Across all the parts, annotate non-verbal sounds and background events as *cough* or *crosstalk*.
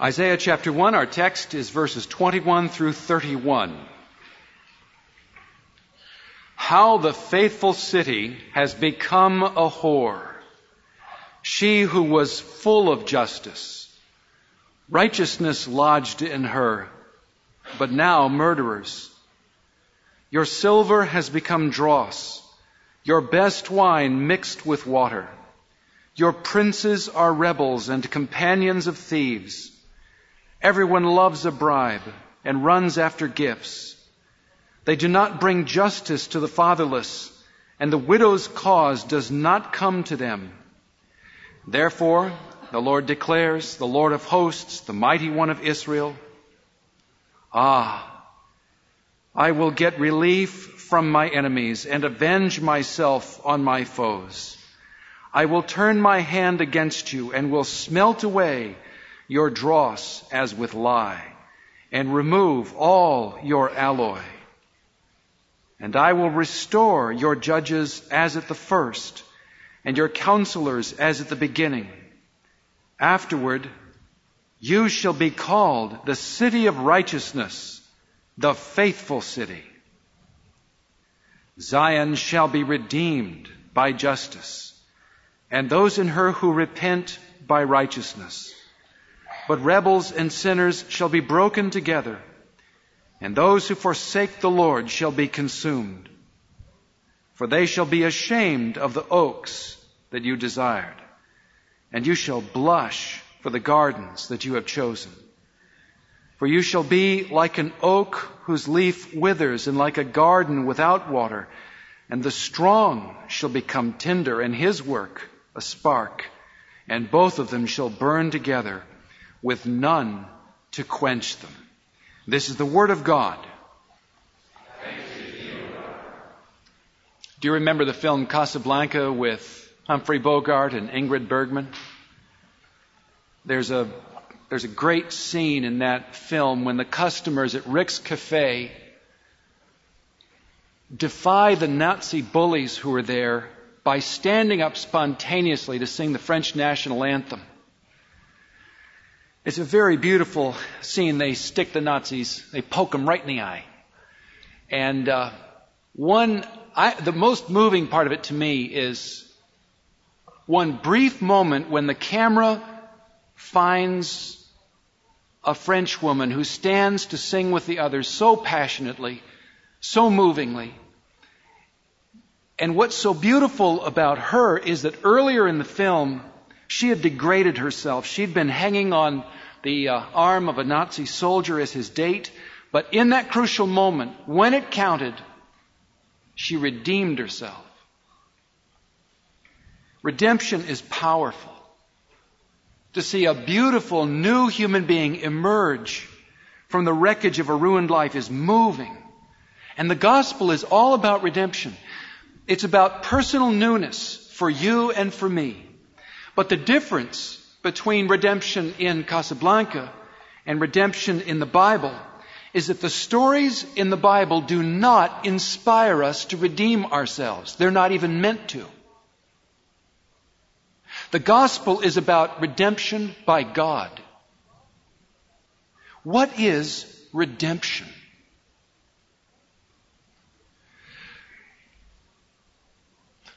Isaiah chapter 1, our text is verses 21 through 31. How the faithful city has become a whore. She who was full of justice, righteousness lodged in her, but now murderers. Your silver has become dross, your best wine mixed with water. Your princes are rebels and companions of thieves. Everyone loves a bribe and runs after gifts. They do not bring justice to the fatherless, and the widow's cause does not come to them. Therefore, the Lord declares, the Lord of hosts, the mighty one of Israel, Ah, I will get relief from my enemies and avenge myself on my foes. I will turn my hand against you and will smelt away your dross as with lye, and remove all your alloy. And I will restore your judges as at the first, and your counselors as at the beginning. Afterward, you shall be called the city of righteousness, the faithful city. Zion shall be redeemed by justice, and those in her who repent by righteousness. But rebels and sinners shall be broken together, and those who forsake the Lord shall be consumed. For they shall be ashamed of the oaks that you desired, and you shall blush for the gardens that you have chosen. For you shall be like an oak whose leaf withers, and like a garden without water, and the strong shall become tinder, and his work a spark, and both of them shall burn together with none to quench them. This is the Word of God. Do you remember the film Casablanca with Humphrey Bogart and Ingrid Bergman? There's a, there's a great scene in that film when the customers at Rick's Cafe defy the Nazi bullies who are there by standing up spontaneously to sing the French national anthem. It's a very beautiful scene. They stick the Nazis, they poke them right in the eye. And uh, one, I, the most moving part of it to me is one brief moment when the camera finds a French woman who stands to sing with the others so passionately, so movingly. And what's so beautiful about her is that earlier in the film, she had degraded herself. She'd been hanging on the uh, arm of a Nazi soldier as his date. But in that crucial moment, when it counted, she redeemed herself. Redemption is powerful. To see a beautiful new human being emerge from the wreckage of a ruined life is moving. And the gospel is all about redemption. It's about personal newness for you and for me. But the difference between redemption in Casablanca and redemption in the Bible is that the stories in the Bible do not inspire us to redeem ourselves. They're not even meant to. The gospel is about redemption by God. What is redemption?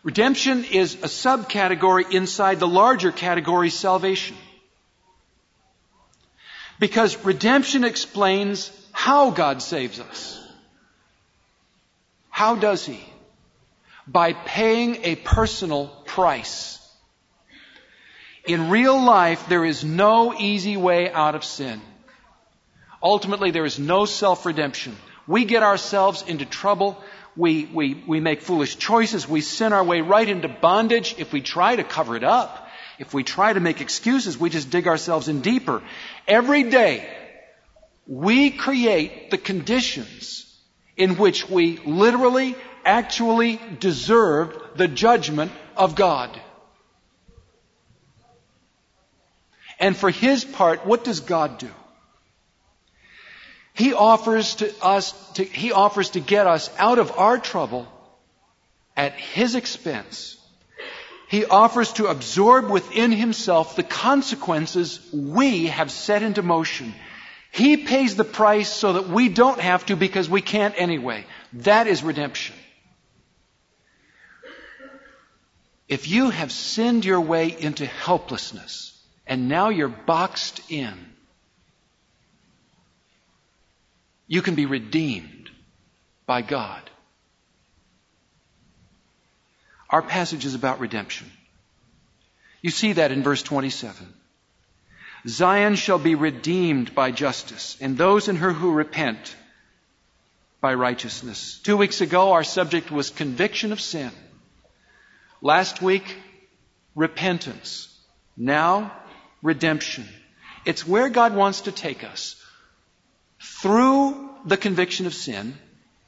Redemption is a subcategory inside the larger category salvation. Because redemption explains how God saves us. How does He? By paying a personal price. In real life, there is no easy way out of sin. Ultimately, there is no self-redemption. We get ourselves into trouble we, we, we make foolish choices. We sin our way right into bondage. If we try to cover it up, if we try to make excuses, we just dig ourselves in deeper. Every day, we create the conditions in which we literally, actually deserve the judgment of God. And for His part, what does God do? He offers to us, to, He offers to get us out of our trouble at His expense. He offers to absorb within himself the consequences we have set into motion. He pays the price so that we don't have to because we can't anyway. That is redemption. If you have sinned your way into helplessness and now you're boxed in, you can be redeemed by God. Our passage is about redemption. You see that in verse 27. Zion shall be redeemed by justice, and those in her who repent by righteousness. Two weeks ago, our subject was conviction of sin. Last week, repentance. Now, redemption. It's where God wants to take us. Through the conviction of sin,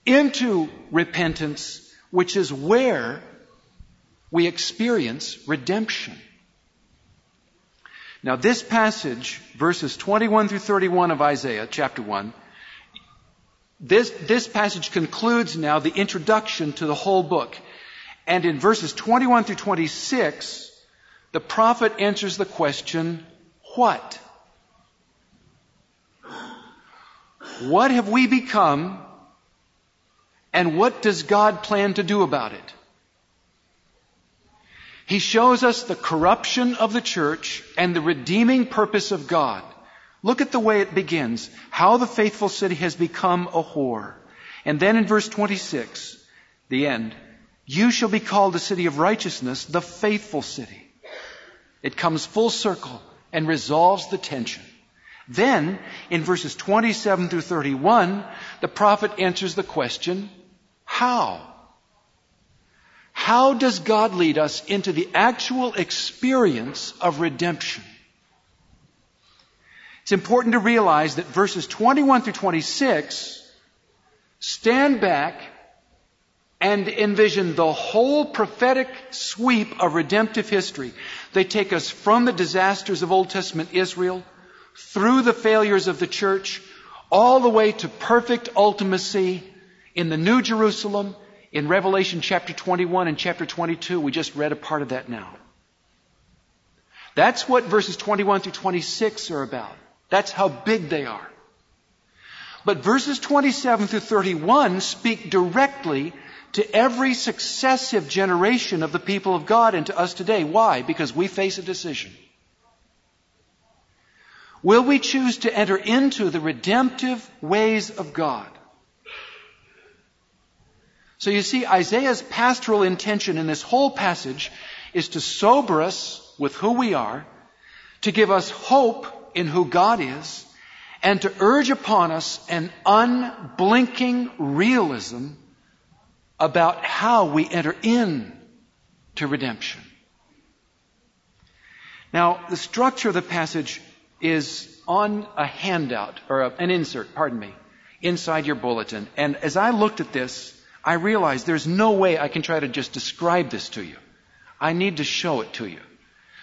into repentance, which is where we experience redemption. Now, this passage, verses 21 through 31 of Isaiah, chapter 1, this, this passage concludes now the introduction to the whole book. And in verses 21 through 26, the prophet answers the question, what? What have we become and what does God plan to do about it? He shows us the corruption of the church and the redeeming purpose of God. Look at the way it begins. How the faithful city has become a whore. And then in verse 26, the end, you shall be called the city of righteousness, the faithful city. It comes full circle and resolves the tension. Then, in verses 27 through 31, the prophet answers the question, how? How does God lead us into the actual experience of redemption? It's important to realize that verses 21 through 26 stand back and envision the whole prophetic sweep of redemptive history. They take us from the disasters of Old Testament Israel, through the failures of the church, all the way to perfect ultimacy in the New Jerusalem in Revelation chapter 21 and chapter 22, we just read a part of that now. That's what verses 21 through 26 are about. That's how big they are. But verses 27 through 31 speak directly to every successive generation of the people of God and to us today. Why? Because we face a decision. Will we choose to enter into the redemptive ways of God? So you see, Isaiah's pastoral intention in this whole passage is to sober us with who we are, to give us hope in who God is, and to urge upon us an unblinking realism about how we enter in to redemption. Now, the structure of the passage is on a handout, or a, an insert, pardon me, inside your bulletin. And as I looked at this, I realized there's no way I can try to just describe this to you. I need to show it to you.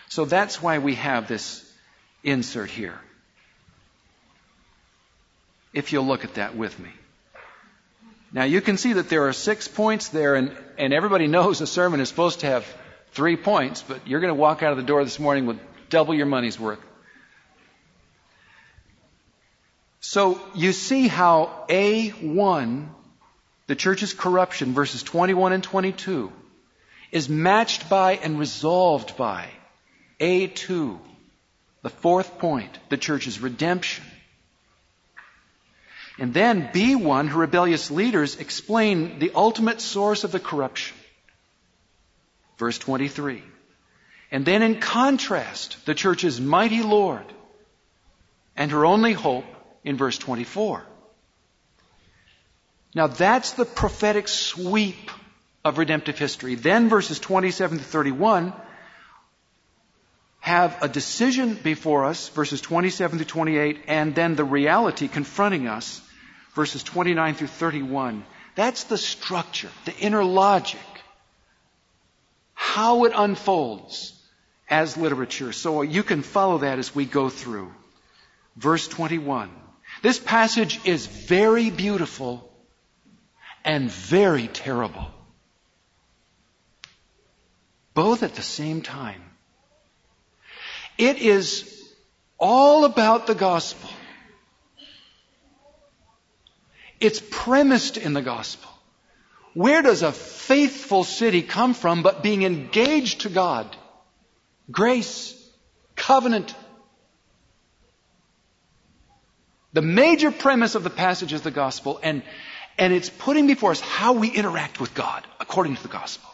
So that's why we have this insert here. If you'll look at that with me. Now you can see that there are six points there and, and everybody *laughs* knows a sermon is supposed to have three points, but you're going to walk out of the door this morning with double your money's worth. So you see how A1 the church's corruption, verses 21 and 22, is matched by and resolved by A2, the fourth point, the church's redemption. And then B1, her rebellious leaders explain the ultimate source of the corruption. Verse 23. And then in contrast, the church's mighty Lord and her only hope in verse 24. Now that's the prophetic sweep of redemptive history. Then verses 27 to 31 have a decision before us, verses 27 to 28, and then the reality confronting us, verses 29 through 31. That's the structure, the inner logic, how it unfolds as literature. So you can follow that as we go through. Verse 21. This passage is very beautiful and very terrible. both at the same time. It is all about the gospel. It's premised in the gospel. Where does a faithful city come from but being engaged to God? Grace, covenant. The major premise of the passage is the gospel, and, and it's putting before us how we interact with God according to the gospel.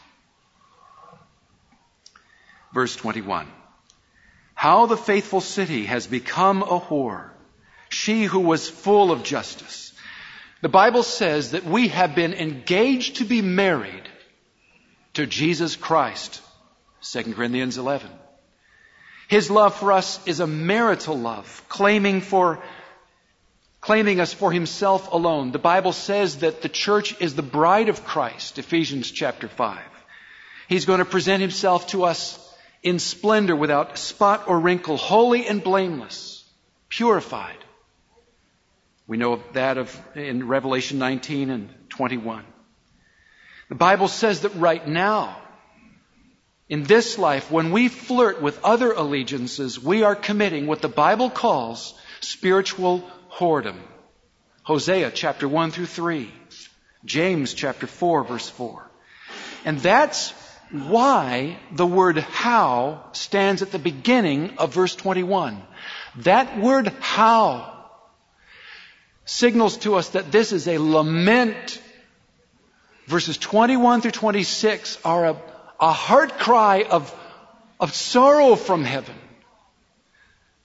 Verse 21. How the faithful city has become a whore, she who was full of justice. The Bible says that we have been engaged to be married to Jesus Christ. 2 Corinthians 11. His love for us is a marital love, claiming for claiming us for himself alone. The Bible says that the church is the bride of Christ, Ephesians chapter 5. He's going to present himself to us in splendor without spot or wrinkle, holy and blameless, purified. We know that of in Revelation 19 and 21. The Bible says that right now, in this life, when we flirt with other allegiances, we are committing what the Bible calls spiritual whoredom. Hosea chapter 1 through 3. James chapter 4 verse 4. And that's why the word how stands at the beginning of verse 21. That word how signals to us that this is a lament. Verses 21 through 26 are a, a heart cry of, of sorrow from heaven.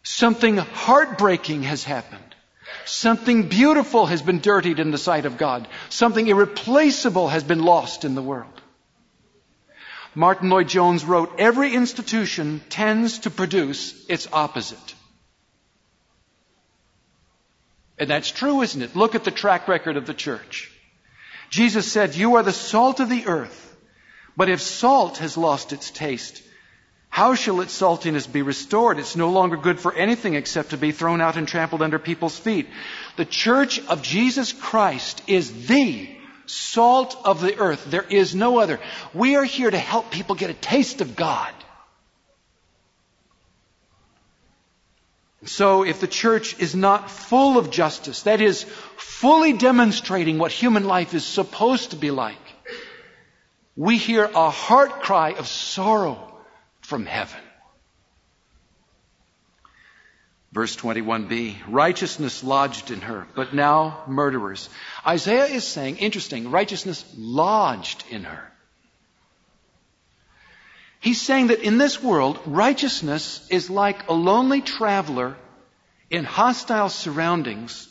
Something heartbreaking has happened. Something beautiful has been dirtied in the sight of God. Something irreplaceable has been lost in the world. Martyn Lloyd-Jones wrote, every institution tends to produce its opposite. And that's true, isn't it? Look at the track record of the church. Jesus said, you are the salt of the earth. But if salt has lost its taste, how shall its saltiness be restored? It's no longer good for anything except to be thrown out and trampled under people's feet. The church of Jesus Christ is the salt of the earth. There is no other. We are here to help people get a taste of God. So if the church is not full of justice, that is, fully demonstrating what human life is supposed to be like, we hear a heart cry of sorrow from heaven. Verse 21b, righteousness lodged in her, but now murderers. Isaiah is saying, interesting, righteousness lodged in her. He's saying that in this world, righteousness is like a lonely traveler in hostile surroundings,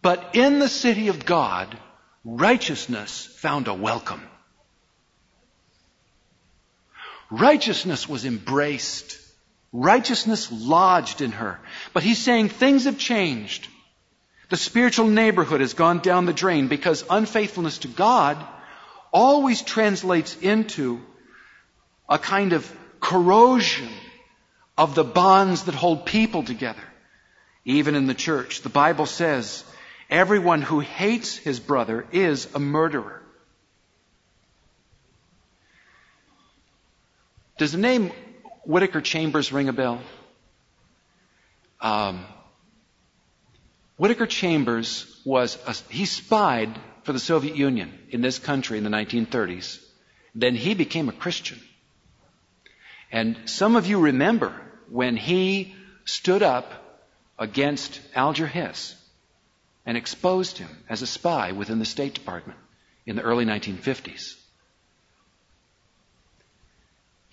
but in the city of God, righteousness found a welcome. Righteousness was embraced. Righteousness lodged in her. But he's saying things have changed. The spiritual neighborhood has gone down the drain because unfaithfulness to God always translates into a kind of corrosion of the bonds that hold people together. Even in the church, the Bible says, everyone who hates his brother is a murderer. Does the name Whittaker Chambers ring a bell? Um, Whittaker Chambers was, a, he spied for the Soviet Union in this country in the 1930s. Then he became a Christian. And some of you remember when he stood up against Alger Hiss and exposed him as a spy within the State Department in the early 1950s.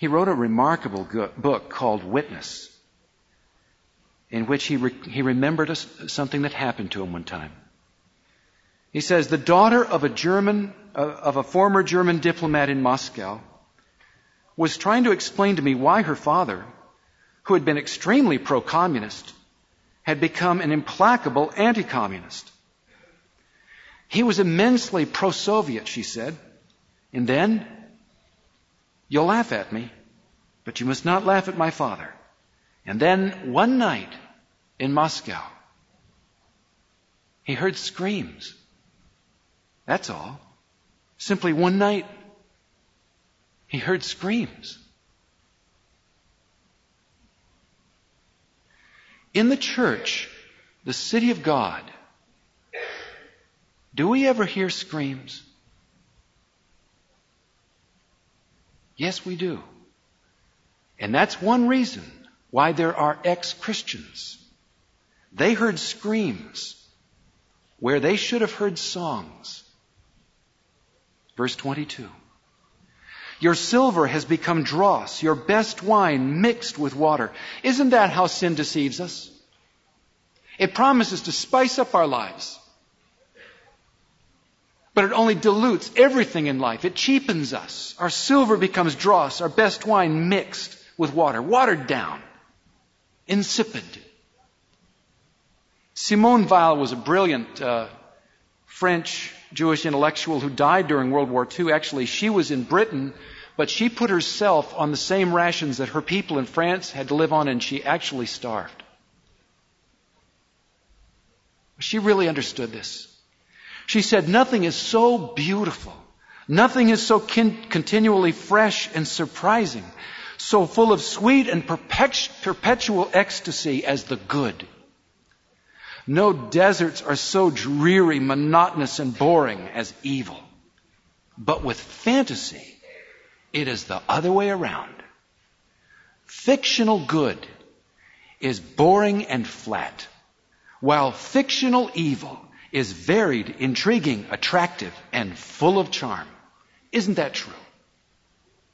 He wrote a remarkable book called Witness, in which he, re- he remembered something that happened to him one time. He says, the daughter of a German, uh, of a former German diplomat in Moscow, was trying to explain to me why her father, who had been extremely pro-communist, had become an implacable anti-communist. He was immensely pro-Soviet, she said. And then You'll laugh at me, but you must not laugh at my father. And then one night in Moscow, he heard screams. That's all. Simply one night, he heard screams. In the church, the city of God, do we ever hear screams? Yes, we do. And that's one reason why there are ex-Christians. They heard screams where they should have heard songs. Verse 22. Your silver has become dross, your best wine mixed with water. Isn't that how sin deceives us? It promises to spice up our lives. But it only dilutes everything in life. It cheapens us. Our silver becomes dross, our best wine mixed with water, watered down, insipid. Simone Weil was a brilliant uh, French Jewish intellectual who died during World War II. Actually, she was in Britain but she put herself on the same rations that her people in France had to live on, and she actually starved. She really understood this. She said, Nothing is so beautiful, nothing is so kin- continually fresh and surprising, so full of sweet and perpetual ecstasy as the good. No deserts are so dreary, monotonous, and boring as evil. But with fantasy, it is the other way around. Fictional good is boring and flat, while fictional evil is varied, intriguing, attractive, and full of charm. Isn't that true?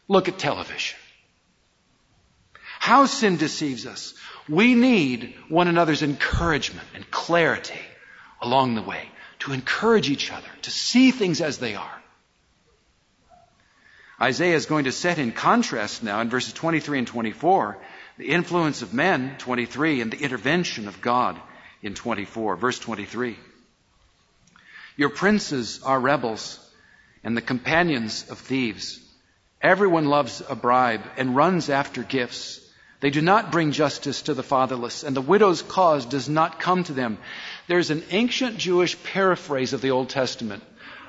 Look at television. How sin deceives us. We need one another's encouragement and clarity along the way to encourage each other, to see things as they are. Isaiah is going to set in contrast now in verses 23 and 24 the influence of men, 23, and the intervention of God in 24. Verse 23. Your princes are rebels and the companions of thieves. Everyone loves a bribe and runs after gifts. They do not bring justice to the fatherless, and the widow's cause does not come to them. There's an ancient Jewish paraphrase of the Old Testament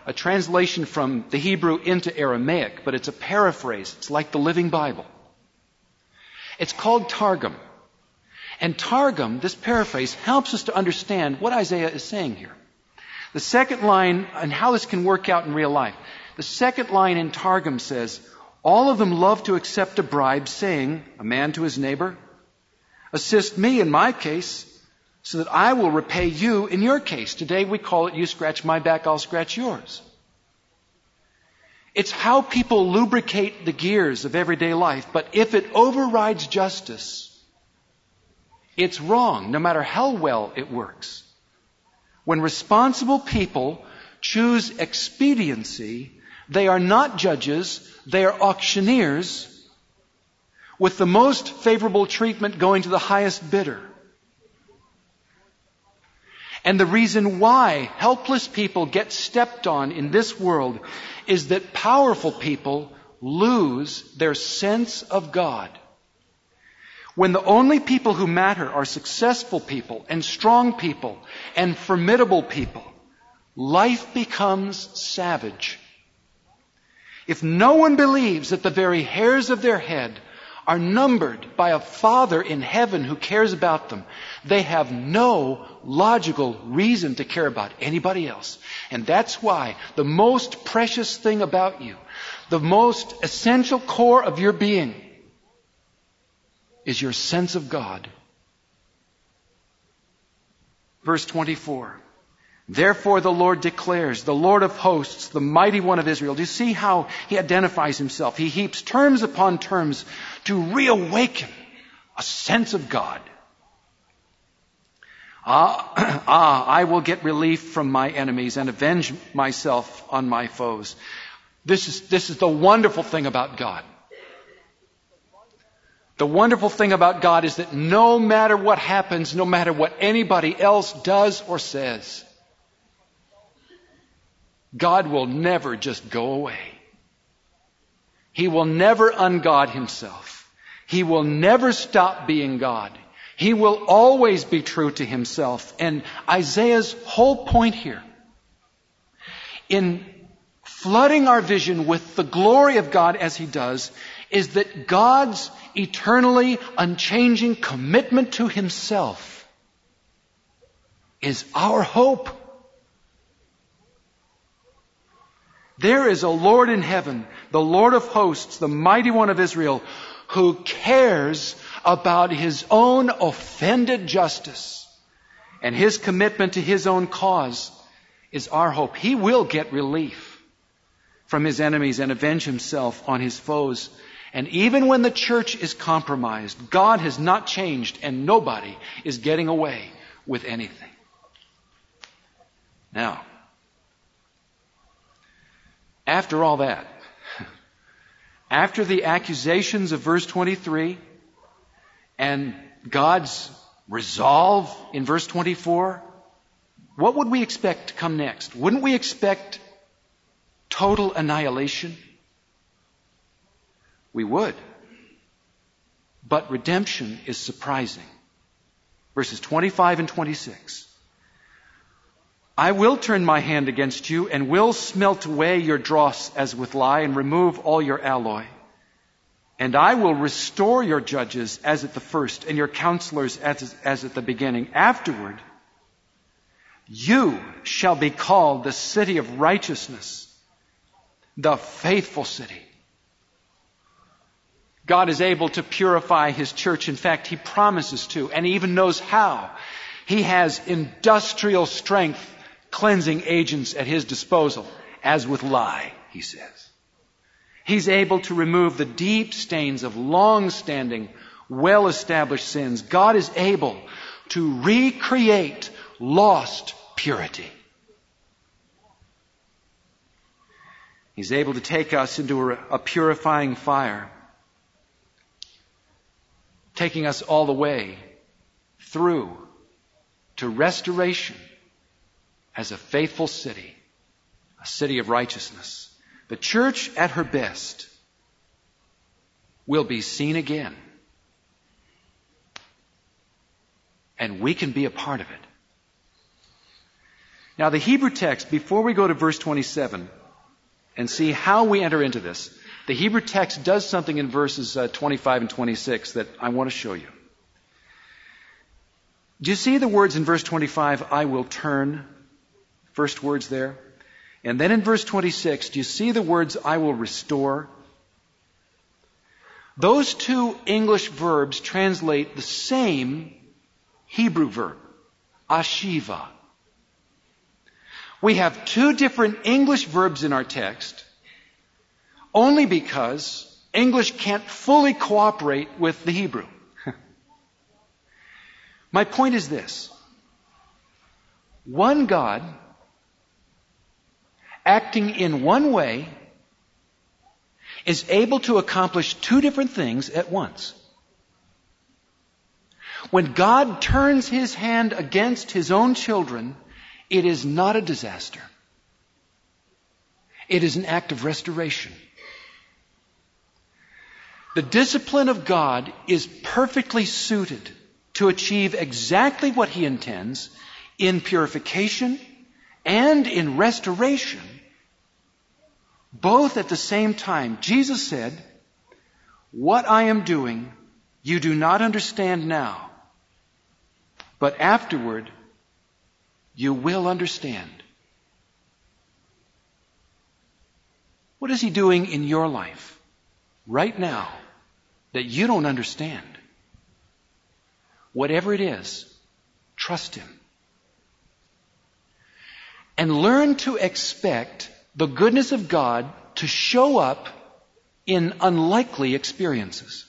a translation from the Hebrew into Aramaic, but it's a paraphrase. It's like the Living Bible. It's called Targum. And Targum, this paraphrase, helps us to understand what Isaiah is saying here. The second line, and how this can work out in real life. The second line in Targum says, All of them love to accept a bribe, saying, a man to his neighbor, assist me in my case, so that I will repay you in your case. Today we call it you scratch my back, I'll scratch yours. It's how people lubricate the gears of everyday life, but if it overrides justice, it's wrong, no matter how well it works. When responsible people choose expediency, they are not judges, they are auctioneers, with the most favorable treatment going to the highest bidder. And the reason why helpless people get stepped on in this world is that powerful people lose their sense of God. When the only people who matter are successful people and strong people and formidable people, life becomes savage. If no one believes that the very hairs of their head are numbered by a Father in heaven who cares about them. They have no logical reason to care about anybody else. And that's why the most precious thing about you, the most essential core of your being, is your sense of God. Verse 24. Therefore the Lord declares, the Lord of hosts, the mighty one of Israel. Do you see how he identifies himself? He heaps terms upon terms to reawaken a sense of God. Ah, *clears throat* ah, I will get relief from my enemies and avenge myself on my foes. This is, this is the wonderful thing about God. The wonderful thing about God is that no matter what happens, no matter what anybody else does or says, God will never just go away. He will never ungod himself. He will never stop being God. He will always be true to himself. And Isaiah's whole point here in flooding our vision with the glory of God as he does is that God's eternally unchanging commitment to himself is our hope. There is a Lord in heaven, the Lord of hosts, the mighty one of Israel, who cares about his own offended justice. And his commitment to his own cause is our hope. He will get relief from his enemies and avenge himself on his foes. And even when the church is compromised, God has not changed and nobody is getting away with anything. Now, after all that, *laughs* after the accusations of verse 23 and God's resolve in verse 24, what would we expect to come next? Wouldn't we expect total annihilation? We would. But redemption is surprising. Verses 25 and 26. I will turn my hand against you and will smelt away your dross as with lye and remove all your alloy. And I will restore your judges as at the first and your counselors as, as at the beginning. Afterward, you shall be called the city of righteousness, the faithful city. God is able to purify His church. In fact, He promises to, and He even knows how. He has industrial strength cleansing agents at his disposal, as with lye, he says. He's able to remove the deep stains of long-standing, well-established sins. God is able to recreate lost purity. He's able to take us into a, purifying fire, taking us all the way through to restoration as a faithful city, a city of righteousness. The church at her best will be seen again. And we can be a part of it. Now the Hebrew text, before we go to verse 27 and see how we enter into this, the Hebrew text does something in verses uh, 25 and 26 that I want to show you. Do you see the words in verse 25, I will turn First words there. And then in verse 26, do you see the words, I will restore? Those two English verbs translate the same Hebrew verb, ashiva. We have two different English verbs in our text only because English can't fully cooperate with the Hebrew. *laughs* My point is this. One God acting in one way is able to accomplish two different things at once. When God turns his hand against his own children, it is not a disaster. It is an act of restoration. The discipline of God is perfectly suited to achieve exactly what he intends in purification and in restoration both at the same time. Jesus said, What I am doing, you do not understand now, but afterward, you will understand. What is He doing in your life right now that you don't understand? Whatever it is, trust Him. And learn to expect the goodness of God to show up in unlikely experiences.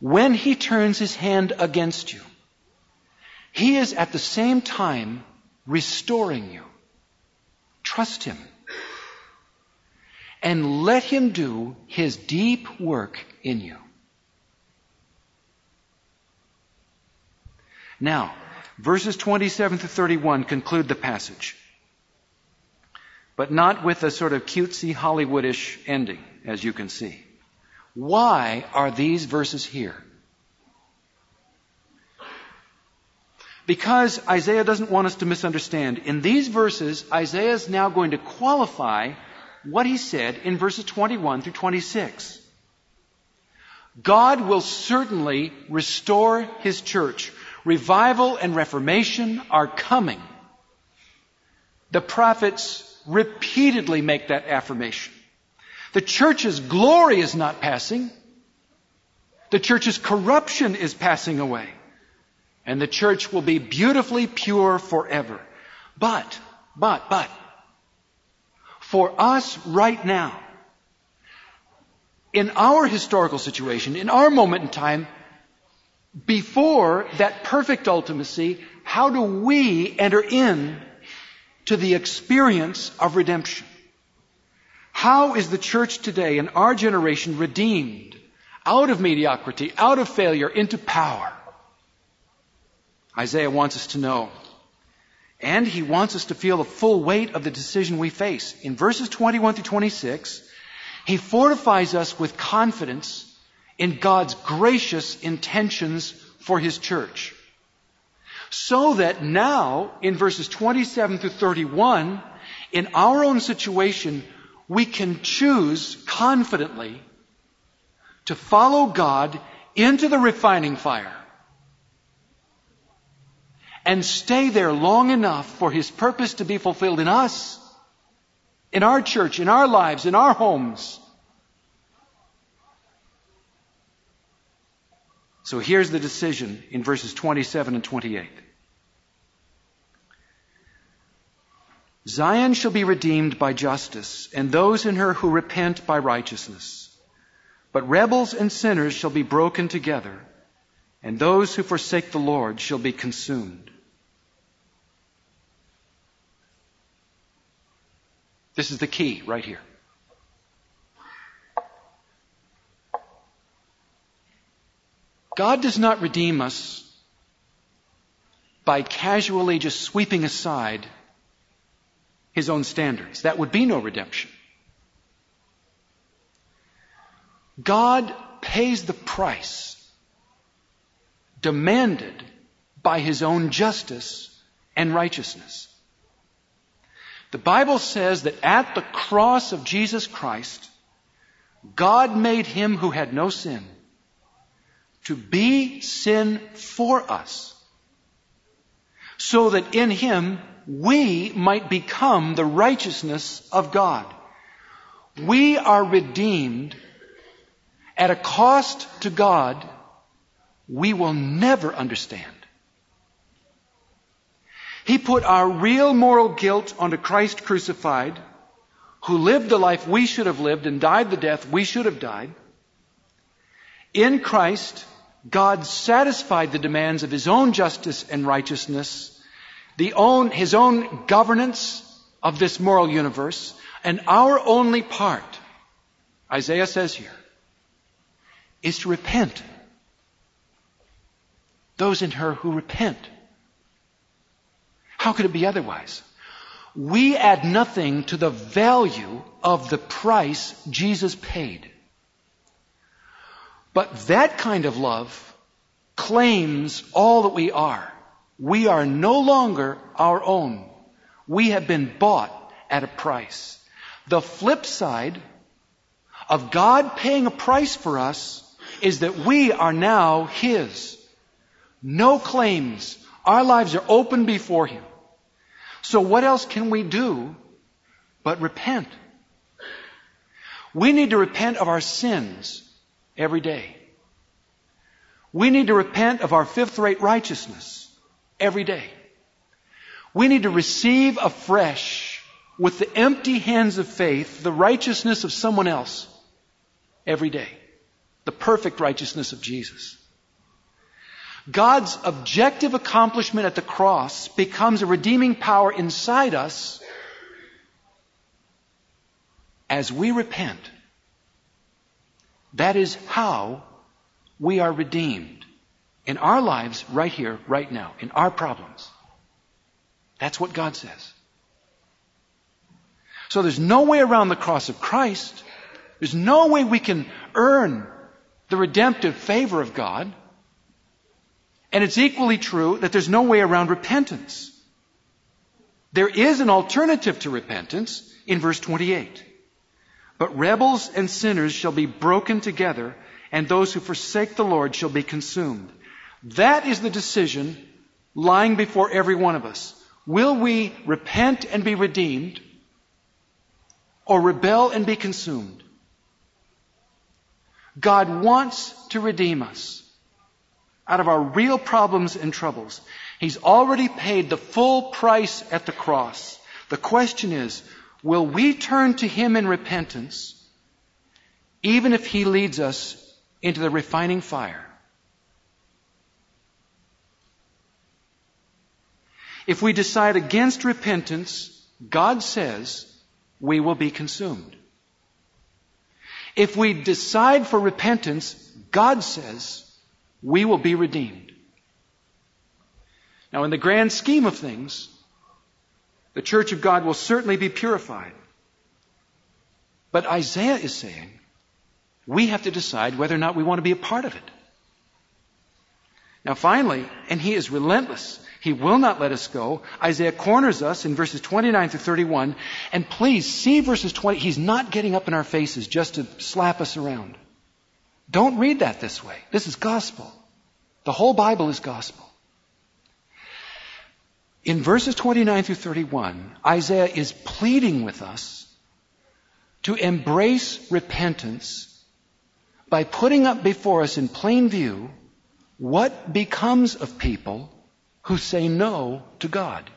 When He turns His hand against you, He is at the same time restoring you. Trust Him. And let Him do His deep work in you. Now, verses 27 to 31 conclude the passage but not with a sort of cutesy Hollywoodish ending, as you can see. Why are these verses here? Because Isaiah doesn't want us to misunderstand. In these verses, Isaiah is now going to qualify what he said in verses 21 through 26. God will certainly restore his church, Revival and reformation are coming. The prophets repeatedly make that affirmation. The church's glory is not passing. The church's corruption is passing away. And the church will be beautifully pure forever. But, but, but, for us right now, in our historical situation, in our moment in time, before that perfect ultimacy, how do we enter in to the experience of redemption? How is the church today in our generation redeemed out of mediocrity, out of failure, into power? Isaiah wants us to know. And he wants us to feel the full weight of the decision we face. In verses 21 through 26, he fortifies us with confidence in God's gracious intentions for His church. So that now, in verses 27 through 31, in our own situation, we can choose confidently to follow God into the refining fire and stay there long enough for His purpose to be fulfilled in us, in our church, in our lives, in our homes, So here's the decision in verses 27 and 28. Zion shall be redeemed by justice, and those in her who repent by righteousness. But rebels and sinners shall be broken together, and those who forsake the Lord shall be consumed. This is the key right here. God does not redeem us by casually just sweeping aside his own standards. That would be no redemption. God pays the price demanded by his own justice and righteousness. The Bible says that at the cross of Jesus Christ, God made him who had no sin to be sin for us, so that in him we might become the righteousness of God. We are redeemed at a cost to God we will never understand. He put our real moral guilt onto Christ crucified, who lived the life we should have lived and died the death we should have died. In Christ, God satisfied the demands of his own justice and righteousness, the own, his own governance of this moral universe, and our only part, Isaiah says here, is to repent. Those in her who repent. How could it be otherwise? We add nothing to the value of the price Jesus paid. But that kind of love claims all that we are. We are no longer our own. We have been bought at a price. The flip side of God paying a price for us is that we are now His. No claims. Our lives are open before Him. So what else can we do but repent? We need to repent of our sins every day. We need to repent of our fifth rate righteousness every day. We need to receive afresh with the empty hands of faith the righteousness of someone else every day. The perfect righteousness of Jesus. God's objective accomplishment at the cross becomes a redeeming power inside us as we repent that is how we are redeemed in our lives right here, right now, in our problems. That's what God says. So there's no way around the cross of Christ. There's no way we can earn the redemptive favor of God. And it's equally true that there's no way around repentance. There is an alternative to repentance in verse 28. But rebels and sinners shall be broken together, and those who forsake the Lord shall be consumed. That is the decision lying before every one of us. Will we repent and be redeemed or rebel and be consumed? God wants to redeem us out of our real problems and troubles. He's already paid the full price at the cross. The question is, will we turn to Him in repentance even if He leads us into the refining fire? If we decide against repentance, God says we will be consumed. If we decide for repentance, God says we will be redeemed. Now, in the grand scheme of things, the church of God will certainly be purified. But Isaiah is saying we have to decide whether or not we want to be a part of it. Now, finally, and he is relentless. He will not let us go. Isaiah corners us in verses 29 through 31. And please see verses 20. He's not getting up in our faces just to slap us around. Don't read that this way. This is gospel. The whole Bible is gospel. In verses 29 through 31, Isaiah is pleading with us to embrace repentance by putting up before us in plain view what becomes of people who say no to God.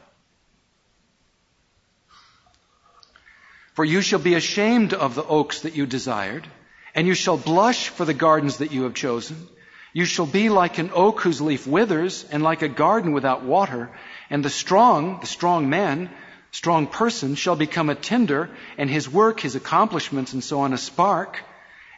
For you shall be ashamed of the oaks that you desired, and you shall blush for the gardens that you have chosen. You shall be like an oak whose leaf withers, and like a garden without water, and the strong, the strong man, strong person shall become a tinder, and his work, his accomplishments, and so on a spark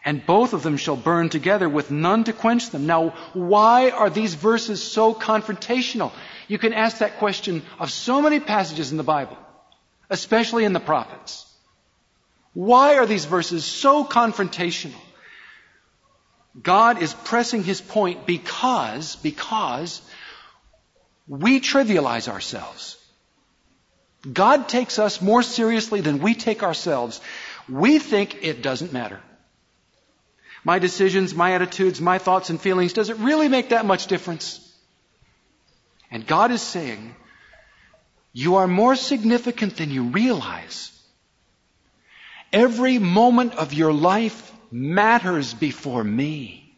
and both of them shall burn together with none to quench them. Now, why are these verses so confrontational? You can ask that question of so many passages in the Bible, especially in the prophets. Why are these verses so confrontational? God is pressing his point because, because we trivialize ourselves. God takes us more seriously than we take ourselves. We think it doesn't matter my decisions, my attitudes, my thoughts and feelings, does it really make that much difference? And God is saying, you are more significant than you realize. Every moment of your life matters before me.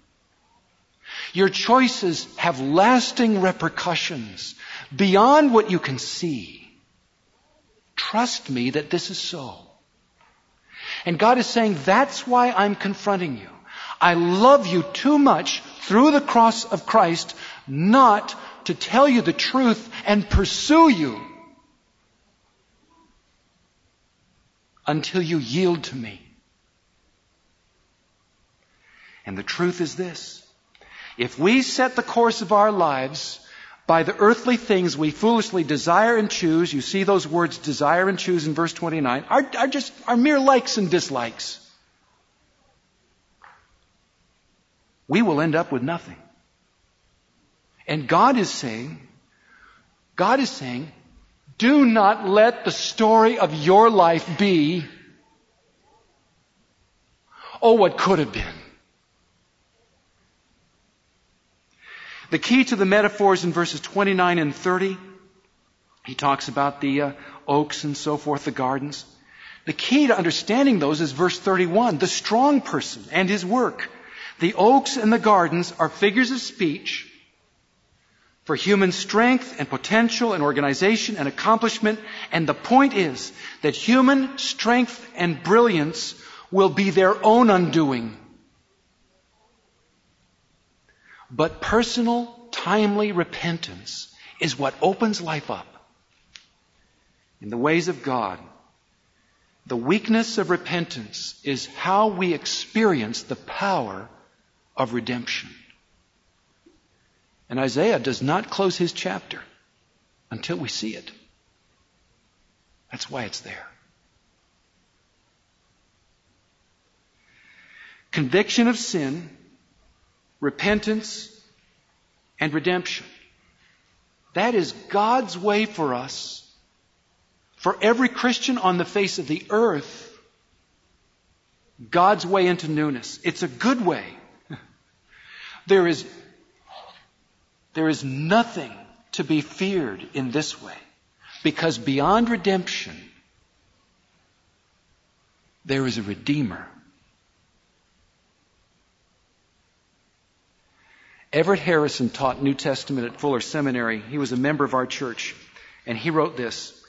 Your choices have lasting repercussions beyond what you can see. Trust me that this is so. And God is saying, that's why I'm confronting you. I love you too much through the cross of Christ not to tell you the truth and pursue you until you yield to me. And the truth is this. If we set the course of our lives by the earthly things we foolishly desire and choose, you see those words desire and choose in verse 29, are, are just are mere likes and dislikes. we will end up with nothing. And God is saying, God is saying, do not let the story of your life be, oh, what could have been. The key to the metaphors in verses 29 and 30, he talks about the uh, oaks and so forth, the gardens. The key to understanding those is verse 31, the strong person and his work. The oaks and the gardens are figures of speech for human strength and potential and organization and accomplishment. And the point is that human strength and brilliance will be their own undoing. But personal, timely repentance is what opens life up in the ways of God. The weakness of repentance is how we experience the power of redemption. And Isaiah does not close his chapter until we see it. That's why it's there. Conviction of sin, repentance, and redemption. That is God's way for us, for every Christian on the face of the earth, God's way into newness. It's a good way. *laughs* There is There is nothing to be feared in this way because beyond redemption, there is a Redeemer. Everett Harrison taught New Testament at Fuller Seminary. He was a member of our church, and he wrote this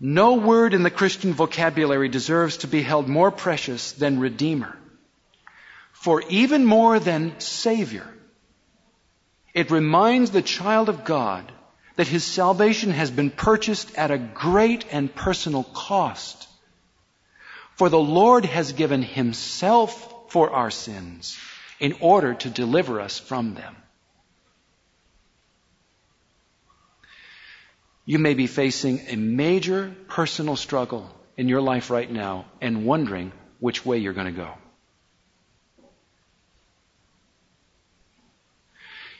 No word in the Christian vocabulary deserves to be held more precious than Redeemer. For even more than Savior, it reminds the child of God that his salvation has been purchased at a great and personal cost. For the Lord has given himself for our sins in order to deliver us from them. You may be facing a major personal struggle in your life right now and wondering which way you're going to go.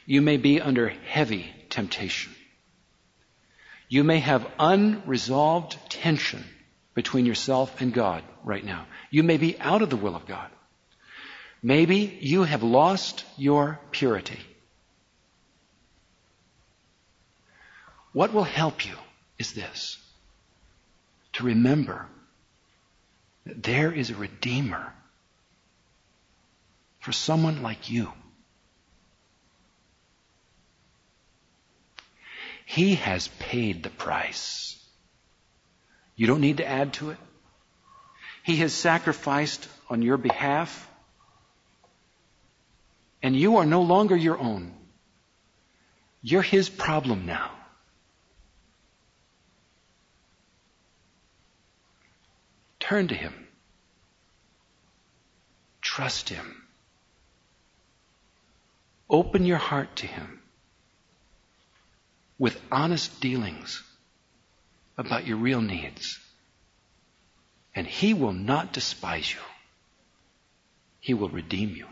You may be under heavy temptation. You may have unresolved tension between yourself and God right now. You may be out of the will of God. Maybe you have lost your purity. What will help you is this to remember that there is a Redeemer for someone like you. He has paid the price. You don't need to add to it. He has sacrificed on your behalf. And you are no longer your own. You're His problem now. Turn to Him. Trust Him. Open your heart to Him with honest dealings about your real needs. And He will not despise you. He will redeem you.